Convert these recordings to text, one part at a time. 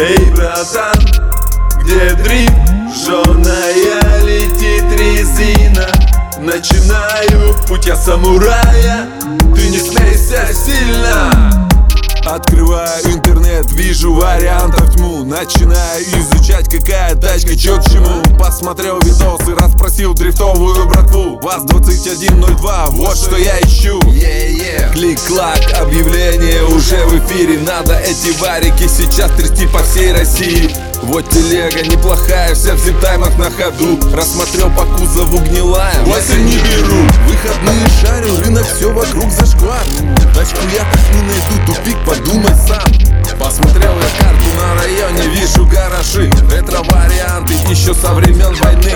Эй, братан, где дрип? Жженая летит резина. Начинаю путь я самурая. Ты не смейся сильно. Открываю интернет, вижу вариантов тьму. Начинаю изучать, какая тачка, чё к чему. Посмотрел видосы, расспросил дрифтовую братву. ВАЗ-2102, вот что я ищу Клик-клак, объявление уже в эфире. Надо эти варики сейчас трясти по всей России. Вот телега неплохая, вся в зиптаймах на ходу. Рассмотрел по кузову гнилая, Вася не беру. Выходные шарю, рынок все вокруг зашквар. Тачку я так не найду, тупик, подумай сам. Посмотрел я карту на районе, вижу гаражи Ретро-варианты еще со времен войны.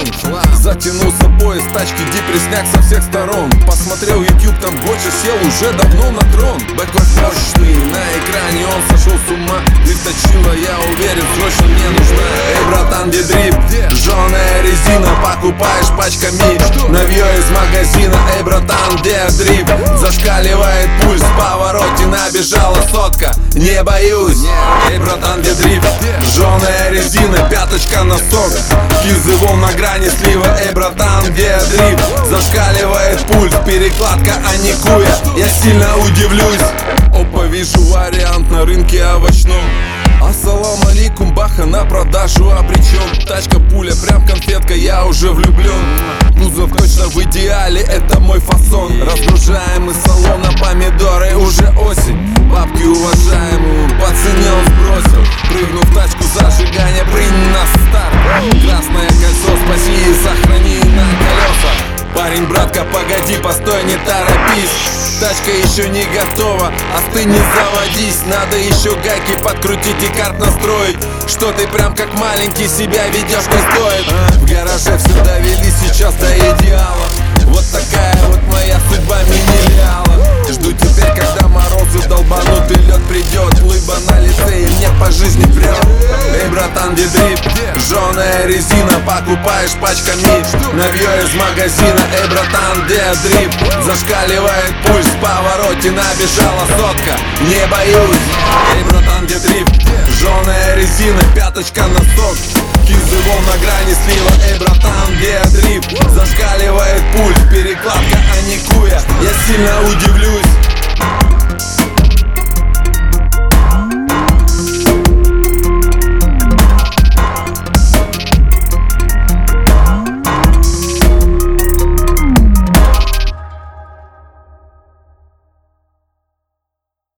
Затянулся поезд, тачки, депресняк со всех сторон. Посмотрел YouTube, там Гоча сел уже давно на трон. Бэклэк мощный, на экране он сошел с ума. Виточила, я уверен, срочно мне нужна. Эй, братан, где дрип? Жженая резина, покупаешь пачками. Навье из магазина, эй, братан, где дрип? Зашкаливает пульс, в повороте набежала сотка. Не боюсь, эй, братан, где дрип? Жженая пяточка на сок. Кизывом на грани слива, эй, братан, где дрип? Зашкаливает пульс, перекладка, а не куя. Я сильно удивлюсь. Опа, вижу вариант на рынке овощном. Ассалам алейкум, баха на продажу, а причем тачка пуля, прям конфетка, я уже влюблен Кузов точно в идеале, это мой фасон. Разгружаем из салона помидоры, уже осень. Бабки уважаемую, зажигания, принял на старт. Красное кольцо, спаси и сохрани на колеса. Парень, братка, погоди, постой, не торопись. Тачка еще не готова, остынь, не заводись. Надо еще гайки подкрутить и карт настроить Что ты прям как маленький себя ведешь не стоит. В гараже все довели сейчас до идеала. Вот такая вот моя судьба мини-реала Жду теперь, когда морозы долбанут и лед придет. Лыба на лице и мне по жизни прет братан, где дрип? Жженая резина, покупаешь пачками Навье из магазина, эй, братан, где дрип? Зашкаливает пульс, в повороте набежала сотка Не боюсь, эй, братан, где дрип? Жженая резина, пяточка на сок Кизывом на грани слива, эй, братан, где дрип? Зашкаливает пульс, перекладка, а не куя Я сильно удивлюсь